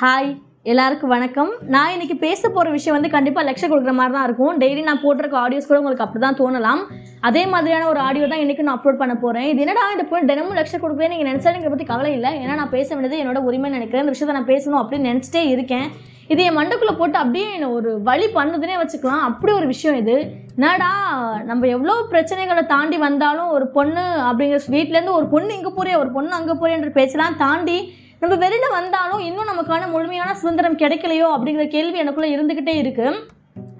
Hi எல்லாருக்கும் வணக்கம். நான் இன்னைக்கு பேச போகிற விஷயம் வந்து கண்டிப்பாக லெக்சர் கொடுக்குற மாதிரி தான் இருக்கும். டெய்லி நான் போட்டிருக்க ஆடியோஸ் கூட உங்களுக்கு அப்படி தான் தோணலாம். அதே மாதிரியான ஒரு ஆடியோ தான் இன்னைக்கு நான் அப்லோட் பண்ண போகிறேன் இது என்னடா இந்த பொண்ணு தினமும் லெக்சர் கொடுக்குறேன் நீங்கள் நினச்சாலும் பற்றி கவலை இல்லை. ஏன்னா நான் பேச வேண்டியது என்னோட உரிமை நினைக்கிறேன். இந்த விஷயத்தை நான் பேசணும் அப்படின்னு நினச்சிட்டே இருக்கேன். இது என் மண்டக்குள்ளே போட்டு அப்படியே என்னை ஒரு வழி பண்ணுதுன்னே வச்சுக்கலாம். அப்படி ஒரு விஷயம் இது. என்னடா நம்ம எவ்வளோ பிரச்சனைகளை தாண்டி வந்தாலும் ஒரு பொண்ணு அப்படிங்கிற வீட்டிலேருந்து ஒரு பொண்ணு இங்கே போறியா ஒரு பொண்ணு அங்கே போறியன்ற பேச்செல்லாம் தாண்டி நம்ம வெளியில வந்தாலும் இன்னும் நமக்கான முழுமையான சுதந்திரம் கிடைக்கலையோ அப்படிங்கிற கேள்வி எனக்குள்ள இருந்துகிட்டே இருக்கு.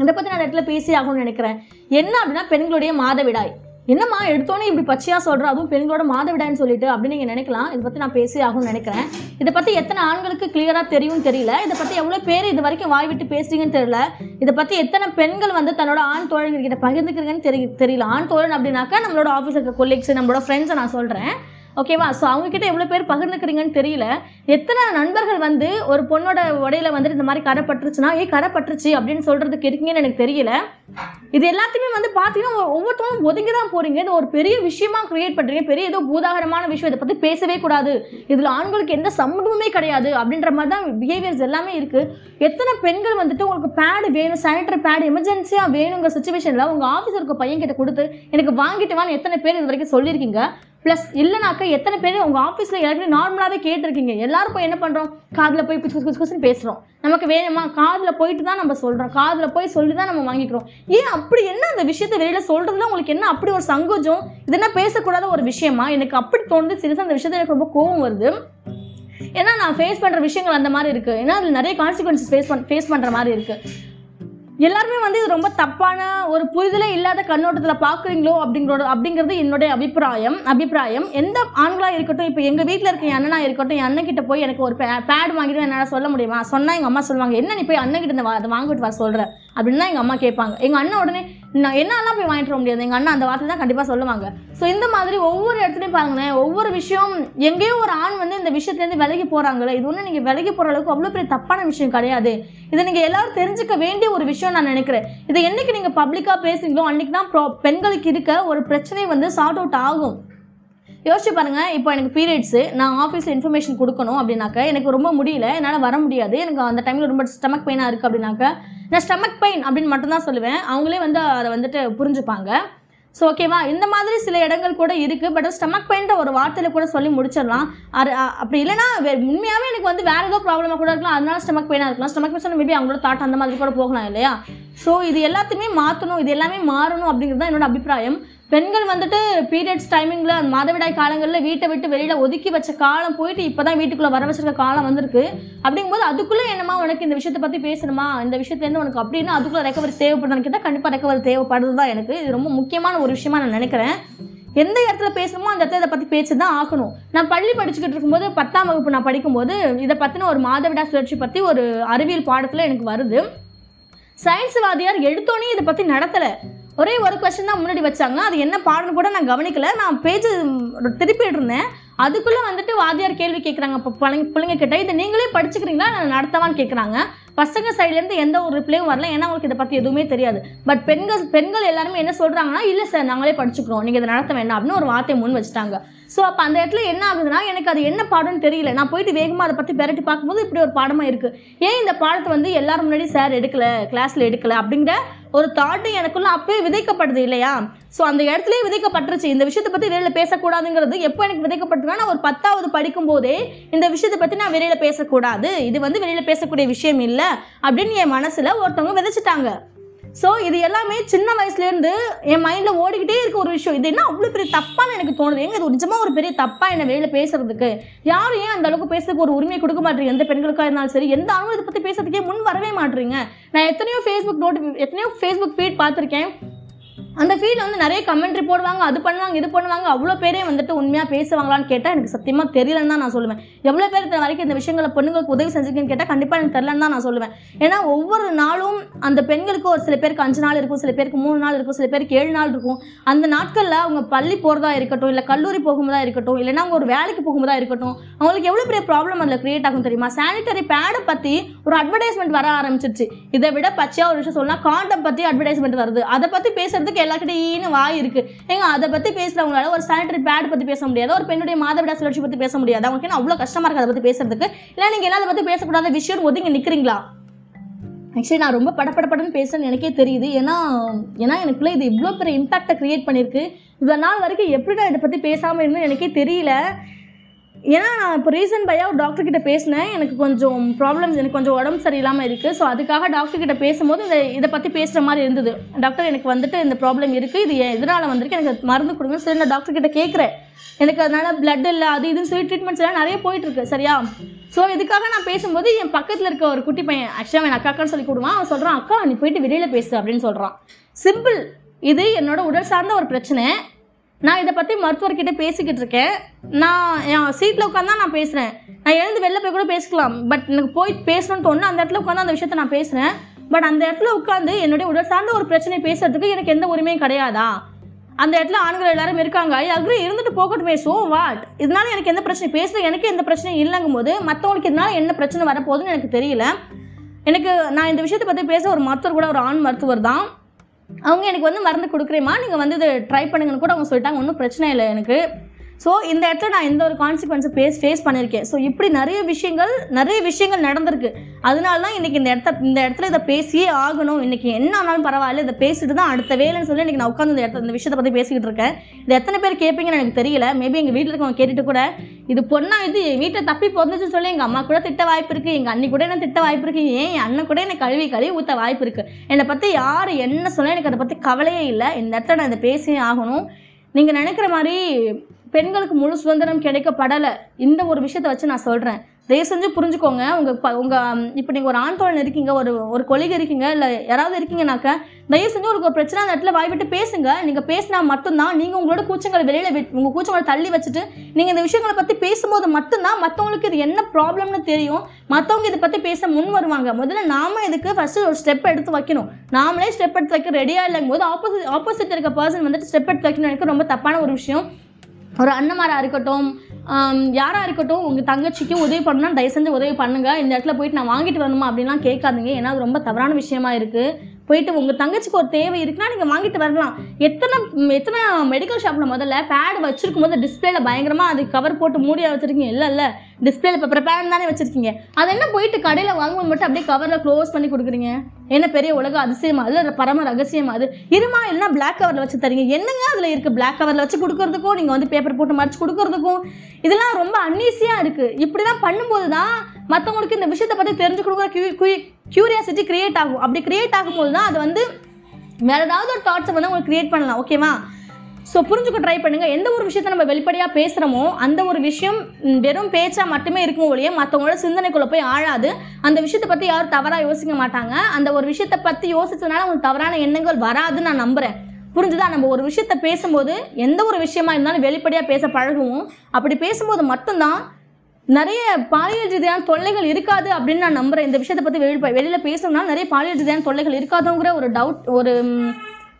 இதை பத்தி நான் இடத்துல பேசி ஆகணும்னு நினைக்கிறேன். என்ன அப்படின்னா பெண்களுடைய மாதவிடாய் என்னம்மா எடுத்தோன்னே இப்படி பச்சையா சொல்ற? அதுவும் பெண்களோட மாதவிடாய்னு சொல்லிட்டு அப்படின்னு நீங்க நினைக்கலாம். இதை பத்தி நான் பேசி ஆகணும்னு நினைக்கிறேன். இதை பத்தி எத்தனை ஆண்களுக்கு கிளியரா தெரியும் தெரியல. இதை பத்தி எவ்வளவு பேர் இது வரைக்கும் வாய் விட்டு பேசுறீங்கன்னு தெரியல. இதை பத்தி எத்தனை பெண்கள் வந்து தன்னோட ஆண் தோழர்கள் கிட்ட பகிர்ந்துக்கிறீங்கன்னு தெரிய தெரியல. ஆண் தோழன் அப்படின்னாக்கா நம்மளோட ஆஃபீஸ் இருக்க கொலீக்ஸ் நம்மளோட ஃப்ரெண்ட்ஸை நான் சொல்றேன். ஓகேவா ஸோ அவங்கக்கிட்ட எவ்வளோ பேர் பகிர்ந்துக்கிறீங்கன்னு தெரியல. எத்தனை நண்பர்கள் வந்து ஒரு பொண்ணோட உடையில வந்துட்டு இந்த மாதிரி கரை பட்டுருச்சுன்னா ஏய் கரை பட்டுருச்சு அப்படின்னு சொல்கிறதுக்கு இருக்கீங்கன்னு எனக்கு தெரியல. இது எல்லாத்தையுமே வந்து பார்த்தீங்கன்னா ஒவ்வொருத்தரும் ஒவ்வொருத்தவங்களும் ஒதுங்கி தான் போகிறீங்க இது ஒரு பெரிய விஷயமா கிரியேட் பண்ணுறீங்க பெரிய ஏதோ பூதாகரமான விஷயம். இதை பற்றி பேசவே கூடாது. இதில் ஆண்களுக்கு எந்த சம்பவமே கிடையாது அப்படின்ற மாதிரி தான் பிஹேவியர்ஸ் எல்லாமே இருக்குது எத்தனை பெண்கள் வந்துட்டு உங்களுக்கு பேடு வேணும் சானிட்டரி பேடு எமர்ஜென்சியாக வேணுங்கிற சுச்சுவேஷனில் உங்கள் ஆஃபீஸருக்கு பையன் கிட்ட கொடுத்து எனக்கு வாங்கிட்டு வான்னு எத்தனை பேர் இது வரைக்கும் சொல்லியிருக்கீங்க? ப்ளஸ் இல்லைனாக்கா எத்தனை பேர் உங்கள் ஆஃபீஸில் எல்லாருமே நார்மலாகவே கேட்டிருக்கீங்க. எல்லாரும் போய் என்ன பண்ணுறோம் காதில் போய் குச்சு குச்சு குச்சுன்னு பேசுகிறோம் நமக்கு வேணுமா? காதில் போயிட்டு தான் நம்ம சொல்கிறோம் காதில் போய் சொல்லி தான் நம்ம வாங்கிக்கிறோம். ஏன் அப்படி என்ன அந்த விஷயத்தை வெளியில் சொல்கிறதுல உங்களுக்கு என்ன அப்படி ஒரு சங்கோஜம்? இதெல்லாம் பேசக்கூடாத ஒரு விஷயமா? எனக்கு அப்படி தோணுது. சீரியஸாக அந்த விஷயத்தில் எனக்கு ரொம்ப கோவம் வருது. ஏன்னா நான் ஃபேஸ் பண்ணுற விஷயங்கள் அந்த மாதிரி இருக்குது ஏன்னா அதில் நிறைய கான்சிக்வன்சஸ் ஃபேஸ் பண் ஃபேஸ் பண்ணுற மாதிரி இருக்குது எல்லாருமே வந்து இது ரொம்ப தப்பான ஒரு புரிதலே இல்லாத கண்ணோட்டத்தில் பார்க்குறீங்களோ அப்படிங்கிறோட அப்படிங்கிறது என்னுடைய அபிப்பிராயம் அபிப்பிராயம். எந்த ஆண்களாக இருக்கட்டும் இப்போ எங்கள் வீட்டில் இருக்க என் அண்ணனாக இருக்கட்டும் என் அண்ணன் கிட்ட போய் எனக்கு ஒரு பேட் வாங்கிட்டு என்னால் சொல்ல முடியுமா? சொன்னால் எங்கள் அம்மா சொல்லுவாங்க என்ன நீ போய் அண்ணன் கிட்ட வா- அதை வாங்கிட்டு வர சொல்கிற அப்படின்னு தான் எங்கள் அம்மா கேட்பாங்க. எங்கள் அண்ணன் உடனே நான் என்னெல்லாம் போய் வாங்கிட்டு வர முடியாது. எங்கள் அண்ணன் அந்த வார்த்தை தான் கண்டிப்பாக சொல்லுவாங்க. ஸோ இந்த மாதிரி ஒவ்வொரு இடத்துலையும் பாருங்களேன் ஒவ்வொரு விஷயம் எங்கேயோ ஒரு ஆண் வந்து இந்த விஷயத்துலேருந்து விலகி போகிறாங்களே இது ஒன்று நீங்கள் விலகி போகிற அளவுக்கு அவ்வளோ பெரிய தப்பான விஷயம் கிடையாது. இதை நீங்கள் எல்லாரும் தெரிஞ்சுக்க வேண்டிய ஒரு விஷயம் நான் நினைக்கிறேன். இதை என்னைக்கு நீங்கள் பப்ளிக்காக பேசுகிறீங்களோ அன்றைக்கி தான் ப்ரா பெண்களுக்கு இருக்க ஒரு பிரச்சனை வந்து சார்ட் அவுட் ஆகும். யோசிச்சு பாருங்க இப்போ எனக்கு பீரியட்ஸு நான் ஆஃபீஸில் இன்ஃபர்மேஷன் கொடுக்கணும் அப்படின்னாக்க எனக்கு ரொம்ப முடியல என்னால் வர முடியாது. எனக்கு அந்த டைமில் ரொம்ப ஸ்டமக் பெயினாக இருக்குது அப்படின்னாக்க நான் ஸ்டமக் பெயின் அப்படின்னு மட்டும்தான் சொல்லுவேன். அவங்களே வந்து அதை வந்துட்டு புரிஞ்சுப்பாங்க. ஸோ ஓகேவா இந்த மாதிரி சில இடங்கள் கூட இருக்குது பட் ஸ்டமக் பெயின்ற ஒரு வார்த்தையில் கூட சொல்லி முடிச்சிடலாம். அது அப்படி இல்லைன்னா வே- உண்மையாகவே எனக்கு வந்து வேறு ஏதோ ப்ராப்ளமாக கூட இருக்கலாம். அதனால ஸ்டமக் பெயினாக இருக்கலாம். ஸ்டமக் பெயின் மேபி அவங்களோட தாட் அந்த மாதிரி கூட போகலாம் இல்லையா? ஸோ இது எல்லாத்தையுமே மாற்றணும் இது எல்லாமே மாறணும் அப்படிங்கிறது தான் என்னோட அபிப்பிராயம். பெண்கள் வந்துட்டு பீரியட்ஸ் டைமிங்கில் மாதவிடாய் காலங்களில் வீட்டை விட்டு வெளியில் ஒதுக்கி வச்ச காலம் போயிட்டு இப்போ தான் வீட்டுக்குள்ளே வர வச்சிருக்க காலம் வந்திருக்கு. அப்படிங்கும்போது அதுக்குள்ளே என்னமா உனக்கு இந்த விஷயத்தை பற்றி பேசணுமா? இந்த விஷயத்துலேருந்து உனக்கு அப்படின்னா அதுக்குள்ளே ரெக்கவரி தேவைப்படுதுன்னு கேட்டால் கண்டிப்பாக ரெக்கவரி தேவைப்படுது தான் எனக்கு. இது ரொம்ப முக்கியமான ஒரு விஷயமா நான் நினைக்கிறேன். எந்த இடத்துல பேசணுமோ அந்த இடத்துல இதை பற்றி பேச்சு தான் ஆகணும். நான் பள்ளி படிச்சுக்கிட்டு இருக்கும்போது பத்தாம் வகுப்பு நான் படிக்கும்போது இதை பற்றின ஒரு மாதவிடா சுழற்சி பற்றி ஒரு அறிவியல் பாடத்தில் எனக்கு வருது. சயின்ஸ்வாதியார் எடுத்தோன்னே இதை பற்றி நடத்தலை. ஒரே ஒரு கொஸ்டின் தான் முன்னாடி வச்சாங்க. அது என்ன பாடம்னு கூட நான் கவனிக்கல. நான் பேஜ் திருப்பிட்டு இருந்தேன் அதுக்குள்ளே வந்துட்டு வாதியார் கேள்வி கேட்குறாங்க இப்போ பிள்ளைங்க பிள்ளைங்க கிட்ட. இதை நீங்களே படிச்சுக்கிறீங்களா? நான் நடத்தவான்னு கேட்குறாங்க பசங்க சைட்லேருந்து எந்த ஒரு ரிப்ளையும் வரல. ஏன்னா அவங்களுக்கு இதை பற்றி எதுவுமே தெரியாது. பட் பெண்கள் பெண்கள் எல்லாருமே என்ன சொல்கிறாங்கன்னா இல்லை சார் நாங்களே படிச்சுக்கிறோம். நீங்கள் இதை நடத்த வேண்டாம். அப்படின்னு ஒரு வார்த்தையை முன் வச்சுட்டாங்க. ஸோ அப்போ அந்த இடத்துல என்ன ஆகுதுன்னா எனக்கு அது என்ன பாடம்னு தெரியல. நான் போயிட்டு வேகமாக அதை பற்றி பெரட்டி பார்க்கும்போது இப்படி ஒரு பாடமாக இருக்குது ஏன் இந்த பாடத்தை வந்து எல்லாரும் முன்னாடி சார் எடுக்கலை கிளாஸில் எடுக்கலை அப்படிங்கிற ஒரு தாட்டு எனக்குள்ள அப்பவே விதைக்கப்படுது இல்லையா? ஸோ அந்த இடத்துலயே விதைக்கப்பட்டுருச்சு. இந்த விஷயத்தை பற்றி வெளியில் பேசக்கூடாதுங்கிறது எப்போ எனக்கு விதைக்கப்பட்டிருக்கா நான் ஒரு பத்தாவது படிக்கும் போதே இந்த விஷயத்தை பற்றி நான் வெளியில பேசக்கூடாது. இது வந்து வெளியில் பேசக்கூடிய விஷயம் இல்லை அப்படின்னு என் மனசில் ஒருத்தவங்க விதைச்சிட்டாங்க. ஸோ இது எல்லாமே சின்ன வயசுலேருந்து என் மைண்டில் ஓடிக்கிட்டே இருக்க ஒரு விஷயம். இது என்ன அவ்வளோ பெரிய தப்பான்னு எனக்கு தோணுது. எங்க இது நிஜமாக ஒரு பெரிய தப்பா என்ன வெளியில் பேசுறதுக்கு? யாரும் ஏன் அந்த அளவுக்கு பேசுறதுக்கு ஒரு உரிமை கொடுக்க மாட்டீங்க? எந்த பெண்களுக்காக இருந்தாலும் சரி எந்த ஆணும் இதை பற்றி பேசுறதுக்கே முன் வரவே மாட்டீங்க. நான் எத்தனையோ ஃபேஸ்புக் நோட்டு எத்தனையோ ஃபேஸ்புக் ஃபீட் பார்த்துருக்கேன். அந்த ஃபீல்டில் வந்து நிறைய கமெண்ட்ரி போடுவாங்க அது பண்ணுவாங்க இது பண்ணுவாங்க. அவ்வளோ பேரே வந்துட்டு உண்மையாக பேசுவாங்களான்னு கேட்டால் எனக்கு சத்தியமாக தெரியலன்னு தான் நான் சொல்லுவேன். எவ்வளோ பேர் இது வரைக்கும் இந்த விஷயங்களை பொண்ணுங்களுக்கு உதவி செஞ்சுக்கன்னு கேட்டால் கண்டிப்பாக எனக்கு தெரிலன்னு தான் நான் சொல்லுவேன். ஏன்னா ஒவ்வொரு நாளும் அந்த பெண்களுக்கு ஒரு சில பேருக்கு அஞ்சு நாள் இருக்கும் சில பேருக்கு மூணு நாள் இருக்கும் சில பேருக்கு ஏழு நாள் இருக்கும். அந்த நாட்களில் அவங்க பள்ளி போகிறதா இருக்கட்டும் இல்லை கல்லூரி போகும்போதா இருக்கட்டும் இல்லைன்னா அவங்க ஒரு வேலைக்கு போகும்போதா இருக்கட்டும் அவங்களுக்கு எவ்வளோ பெரிய ப்ராப்ளம் அதில் கிரியேட் ஆகும் தெரியுமா? சானிட்டரி பேடை பற்றி ஒரு அட்வர்டைஸ்மெண்ட் வர ஆரம்பிச்சிருச்சு. இதை விட பச்சையாக ஒரு விஷயம் சொன்னால் காண்டம் பற்றி அட்வர்டைஸ்மெண்ட் வருது. அதை பற்றி பேசுறதுக்கு எல்லாருக்கிட்டையும் வாய் இருக்கு. ஏங்க அதை பற்றி பேசுறவங்களால ஒரு சானிட்டரி பேட் பற்றி பேச முடியாது. ஒரு பெண்ணுடைய மாதவிடா சுழற்சி பற்றி பேச முடியாது. அவங்களுக்கு என்ன கஷ்டம்? கஷ்டமா இருக்கு அதை பத்தி பேசுறதுக்கு. இல்ல நீங்க என்ன அதை பத்தி பேசக்கூடாத? விஷயம் ஒதுங்கி நிக்கிறீங்களா? ஆக்சுவலி நான் ரொம்ப படப்படப்படன்னு பேசுறேன்னு எனக்கே தெரியுது. ஏன்னா ஏன்னா எனக்குள்ள இது இவ்வளோ பெரிய இம்பாக்டை கிரியேட் பண்ணியிருக்கு இவ்வளோ நாள் வரைக்கும் எப்படி நான் இதை பற்றி பேசாமல் இருந்தேன் எனக்கே தெரியல. ஏன்னா நான் இப்போ ரீசன்ட் பையா ஒரு டாக்டர் கிட்ட பேசினேன். எனக்கு கொஞ்சம் ப்ராப்ளம்ஸ் எனக்கு கொஞ்சம் உடம்பு சரியில்லாமல் இருக்குது ஸோ அதுக்காக டாக்டர் கிட்ட பேசும்போது இந்த இதை பற்றி பேசுகிற மாதிரி இருந்தது. டாக்டர் எனக்கு வந்துட்டு இந்த ப்ராப்ளம் இருக்குது இது எதனால் வந்திருக்கு. எனக்கு மருந்து கொடுங்க. சரி நான் டாக்டர் கிட்ட கேட்குறேன் எனக்கு அதனால பிளட் இல்லை அது இதுன்னு சொல்லி ட்ரீட்மெண்ட்ஸ் எல்லாம் நிறைய போயிட்டு இருக்கு சரியா? ஸோ இதுக்காக நான் பேசும்போது என் பக்கத்தில் இருக்க ஒரு குட்டி பையன் ஆக்சுவலாக என் அக்காக்கான்னு சொல்லி கொடுவான் அவன் சொல்கிறான் அக்கா நீ போயிட்டு வெளியில் பேசு அப்படின்னு சொல்கிறான் சிம்பிள் இது என்னோட உடல் சார்ந்த ஒரு பிரச்சனை. நான் இதை பற்றி மருத்துவர்கிட்ட பேசிக்கிட்டு இருக்கேன். நான் என் சீட்டில் உட்காந்து நான் பேசுகிறேன் நான் எழுந்து வெளில போய் கூட பேசிக்கலாம். பட் எனக்கு போய் பேசணும்னு தோணும் அந்த இடத்துல உட்காந்து அந்த விஷயத்த நான் பேசுகிறேன் பட் அந்த இடத்துல உட்காந்து என்னுடைய உடல் சார்ந்த ஒரு பிரச்சனை பேசுறதுக்கு எனக்கு எந்த உரிமையும் கிடையாதா? அந்த இடத்துல ஆண்கள் எல்லாரும் இருக்காங்க. ஐ அக்ரி இருந்துட்டு போகட்டுமே ஸோ வாட்? இதனால எனக்கு எந்த பிரச்சனை பேசுறது எனக்கு எந்த பிரச்சனையும் இல்லைங்கும் போது மற்றவங்களுக்கு இதனால என்ன பிரச்சனை வரப்போகுதுன்னு எனக்கு தெரியல. எனக்கு நான் இந்த விஷயத்தை பற்றி பேச ஒரு மருத்துவர் கூட ஒரு ஆண் மருத்துவர் தான். அவங்க எனக்கு வந்து மருந்து கொடுக்குறேம்மா நீங்கள் வந்து இது ட்ரை பண்ணுங்கன்னு கூட அவங்க சொல்லிட்டாங்க. ஒன்றும் பிரச்சனை இல்லை எனக்கு. ஸோ இந்த இடத்துல நான் எந்த ஒரு கான்சிக்வன்ஸை ஃபேஸ் ஃபேஸ் பண்ணியிருக்கேன் ஸோ இப்படி நிறைய விஷயங்கள் நிறைய விஷயங்கள் நடந்திருக்கு. அதனால தான் இன்றைக்கி இந்த இடத்த இந்த இடத்துல இதை பேசியே ஆகணும். இன்றைக்கி என்ன ஆனாலும் பரவாயில்ல இதை பேசிட்டு தான் அடுத்த வேலைன்னு சொல்லி இன்றைக்கி நான் உட்காந்து இந்த இடத்த இந்த விஷயத்தை பற்றி பேசிக்கிட்டு இருக்கேன். இது எத்தனை பேர் கேட்பீங்கன்னு எனக்கு தெரியல. மேபி எங்கள் வீட்டில் இருக்கவங்க கேட்டுட்டு கூட இது பொண்ணா இது வீட்டில் தப்பி பிறந்துச்சுன்னு சொல்லி எங்கள் அம்மா கூட திட்ட வாய்ப்பு இருக்குது எங்கள் அண்ணி கூட என்ன திட்ட வாய்ப்பு இருக்குது ஏன் என் அண்ணன் கூட என்னை கழுவி கழுவி ஊற்ற வாய்ப்பு இருக்குது என்னை பற்றி யார் என்ன சொல்ல எனக்கு அதை பற்றி கவலையே இல்லை. இந்த இடத்துல நான் இதை பேசியே ஆகணும். நீங்கள் நினைக்கிற மாதிரி பெண்களுக்கு முழு சுதந்திரம் கிடைக்கப்படலை. இந்த ஒரு விஷயத்தை வச்சு நான் சொல்கிறேன் தயவு செஞ்சு புரிஞ்சுக்கோங்க. உங்கள் ப உங்கள் இப்போ நீங்கள் ஒரு ஆண் தோழன் இருக்கீங்க ஒரு ஒரு கொலிகை இருக்கீங்க இல்லை யாராவது இருக்கீங்கனாக்க தயவு செஞ்சு உங்களுக்கு ஒரு பிரச்சனை அந்த இடத்துல வாய் விட்டு பேசுங்க. நீங்கள் பேசினா மட்டும்தான் நீங்கள் உங்களோட கூச்சங்களை வெளியில் உங்கள் கூச்சங்களை தள்ளி வச்சுட்டு நீங்கள் இந்த விஷயங்களை பற்றி பேசும்போது மட்டும்தான் மற்றவங்களுக்கு இது என்ன ப்ராப்ளம்னு தெரியும். மற்றவங்க இதை பற்றி பேச முன் வருவாங்க. முதல்ல நாம இதுக்கு ஃபஸ்ட்டு ஒரு ஸ்டெப் எடுத்து வைக்கணும். நாமளே ஸ்டெப் எடுத்து வைக்க ரெடியாக இல்லைங்கும் போது ஆப்போசிட் ஆப்போசிட் இருக்க பர்சன் வந்துட்டு ஸ்டெப் எடுத்து வைக்கணும் எனக்கு ரொம்ப தப்பான ஒரு விஷயம். ஒரு அண்ணமாராக இருக்கட்டும் யாராக இருக்கட்டும் உங்கள் தங்கச்சிக்கு உதவி பண்ணணும்னா தயவு செஞ்சு உதவி பண்ணுங்கள் இந்த இடத்துல போயிட்டு நான் வாங்கிட்டு வரணுமா அப்படின்லாம் கேட்காதீங்க. ஏன்னா அது ரொம்ப தவறான விஷயமா இருக்குது போயிட்டு உங்கள் தங்கச்சிக்கு ஒரு தேவை இருக்குன்னா நீங்கள் வாங்கிட்டு வரலாம். எத்தனை எத்தனை மெடிக்கல் ஷாப்பில் முதல்ல பேடு வச்சிருக்கும் போது டிஸ்பிளேல பயங்கரமாக அது கவர் போட்டு மூடியாக வச்சுருக்கீங்க. இல்லை இல்லை. டிஸ்பிளேல இப்போ ப்ரிப்பேர் தானே வச்சுருக்கீங்க. அது என்ன போயிட்டு கடையில் வாங்கும்போது மட்டும் அப்படியே கவரில் க்ளோஸ் பண்ணி கொடுக்குறீங்க? என்ன பெரிய உலக அதிசயமா அது? பரம ரகசியமா அது? இருமா இல்லைனா பிளாக் கவரில் வச்சு தரீங்க. என்னங்க அதில் இருக்குது பிளாக் கவரில் வச்சு கொடுக்கறதுக்கும் நீங்கள் வந்து பேப்பர் போட்டு மறைச்சு கொடுக்கறதுக்கும்? இதெல்லாம் ரொம்ப அன்னீசியாக இருக்குது இப்படி தான் பண்ணும்போது தான் மற்றவங்களுக்கு இந்த விஷயத்தை பற்றி தெரிஞ்சு கொடுக்குற கியூரியாசிட்டி கிரியேட் ஆகும். அப்படி கிரியேட் ஆகும்போது தான் அது வந்து வேற ஏதாவது ஒரு தாட்ஸை வந்து உங்களுக்கு கிரியேட் பண்ணலாம். ஓகேவா ஸோ புரிஞ்சுக்க ட்ரை பண்ணுங்க. எந்த ஒரு விஷயத்த நம்ம வெளிப்படையாக பேசுகிறோமோ அந்த ஒரு விஷயம் வெறும் பேச்சா மட்டுமே இருக்கும் ஒழிய மற்றவங்களோட சிந்தனைக்குள்ளே போய் ஆழாது. அந்த விஷயத்தை பற்றி யாரும் தவறாக யோசிக்க மாட்டாங்க. அந்த ஒரு விஷயத்தை பற்றி யோசிச்சதுனால உங்களுக்கு தவறான எண்ணங்கள் வராதுன்னு நான் நம்புகிறேன் புரிஞ்சுதா? நம்ம ஒரு விஷயத்த பேசும்போது எந்த ஒரு விஷயமா இருந்தாலும் வெளிப்படையாக பேச பழகுவோம். அப்படி பேசும்போது மட்டும்தான் நிறைய பாலியல் ரீதியான தொல்லைகள் இருக்காது அப்படின்னு நான் நம்புறேன். இந்த விஷயத்தை பற்றி வெளியில் வெளியில் பேசணும்னா நிறைய பாலியல் ரீதியான தொல்லைகள் இருக்காதுங்கிற ஒரு டவுட் ஒரு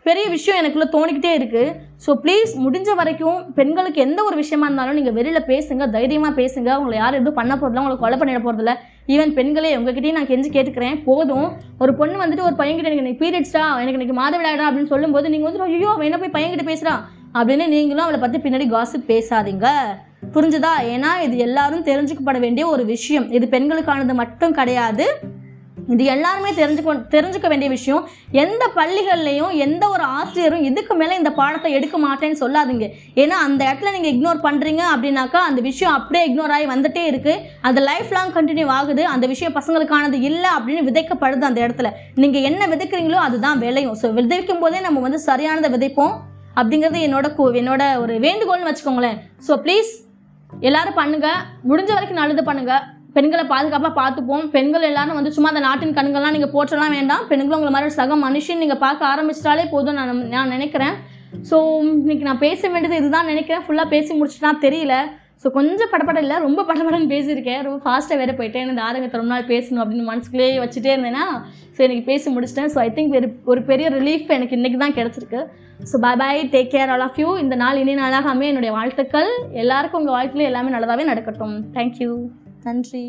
பெரிய விஷயம் எனக்குள்ள தோணிக்கிட்டே இருக்கு. ஸோ ப்ளீஸ் முடிஞ்ச வரைக்கும் பெண்களுக்கு எந்த ஒரு விஷயமா இருந்தாலும் நீங்கள் வெளியில் பேசுங்க தைரியமாக பேசுங்க. உங்களை யாரும் எதுவும் பண்ண போகிறதில்ல உங்களை கொலை பண்ணிட போகிறதில்ல ஈவன் பெண்களே உங்ககிட்டயும் நான் கெஞ்சி கேட்டுக்கிறேன். போதும். ஒரு பொண்ணு வந்துட்டு ஒரு பையன்கிட்ட எனக்கு இன்னைக்கு பீரியட்ஸ்டா எனக்கு இன்னைக்கு மாதவிடாடா அப்படின்னு சொல்லும்போது நீங்கள் வந்து ஐயோ அவன் என்ன போய் பையன்கிட்ட பேசுகிறான் அப்படின்னு நீங்களும் அவளை பற்றி பின்னாடி காசிப் பேசாதீங்க. புரிஞ்சுதா? ஏன்னா இது எல்லாரும் தெரிஞ்சுக்கப்பட வேண்டிய ஒரு விஷயம். இது பெண்களுக்கானது மட்டும் கிடையாது. இது எல்லாருமே தெரிஞ்சுக்க தெரிஞ்சுக்க வேண்டிய விஷயம். எந்த பள்ளிகள்லையும் எந்த ஒரு ஆசிரியரும் இதுக்கு மேலே இந்த பாடத்தை எடுக்க மாட்டேன்னு சொல்லாதீங்க. ஏன்னா அந்த இடத்துல நீங்கள் இக்னோர் பண்ணுறீங்க அப்படின்னாக்கா அந்த விஷயம் அப்படியே இக்னோர் ஆகி வந்துட்டே இருக்குது அது லைஃப் லாங் கண்டினியூ ஆகுது. அந்த விஷயம் பசங்களுக்கானது இல்லை அப்படின்னு விதைக்கப்படுது அந்த இடத்துல. நீங்கள் என்ன விதைக்கிறீங்களோ அதுதான் விளையும். ஸோ விதைக்கும் போதே நம்ம வந்து சரியானதை விதைப்போம். அப்படிங்கிறது என்னோட என்னோட ஒரு வேண்டுகோள்னு வச்சுக்கோங்களேன். ஸோ ப்ளீஸ் எல்லாரும் பண்ணுங்க. முடிஞ்ச வரைக்கும் நல்லது பண்ணுங்க. பெண்களை பாதுகாப்பாக பார்த்துப்போம். பெண்கள் எல்லாரும் வந்து சும்மா அந்த நாட்டின் கண்கள்லாம் நீங்கள் போற்றலாம் வேண்டாம். பெண்களும் உங்களை மாதிரி ஒரு சக மனுஷன் நீங்கள் பார்க்க ஆரம்பிச்சிட்டாலே போதும் நான் நான் நினைக்கிறேன். ஸோ இன்னைக்கு நான் பேச வேண்டியது இதுதான் நினைக்கிறேன். ஃபுல்லாக பேசி முடிச்சுட்டா தெரியல. ஸோ கொஞ்சம் படப்பட இல்லை ரொம்ப படபடன்னு பேசியிருக்கேன். ரொம்ப ஃபாஸ்ட்டாக வேறு போயிட்டேன். இந்த ஆரங்கத்தை ரொம்ப நாள் பேசணும் அப்படின்னு மனசுக்குள்ளேயே வச்சுட்டே இருந்தேன்னா ஸோ எனக்கு பேசி முடிச்சிட்டேன். ஸோ ஐ திங்க் ஒரு ஒரு பெரிய ரிலீஃப் எனக்கு இன்னைக்கு தான் கிடச்சிருக்கு. So bye bye take care all of you இந்த நாள் இனி நாளாகாமே என்னுடைய வாழ்த்துக்கள். எல்லாருக்கும் உங்கள் வாழ்க்கையில எல்லாமே நல்லதாகவே நடக்கட்டும். தேங்க்யூ நன்றி.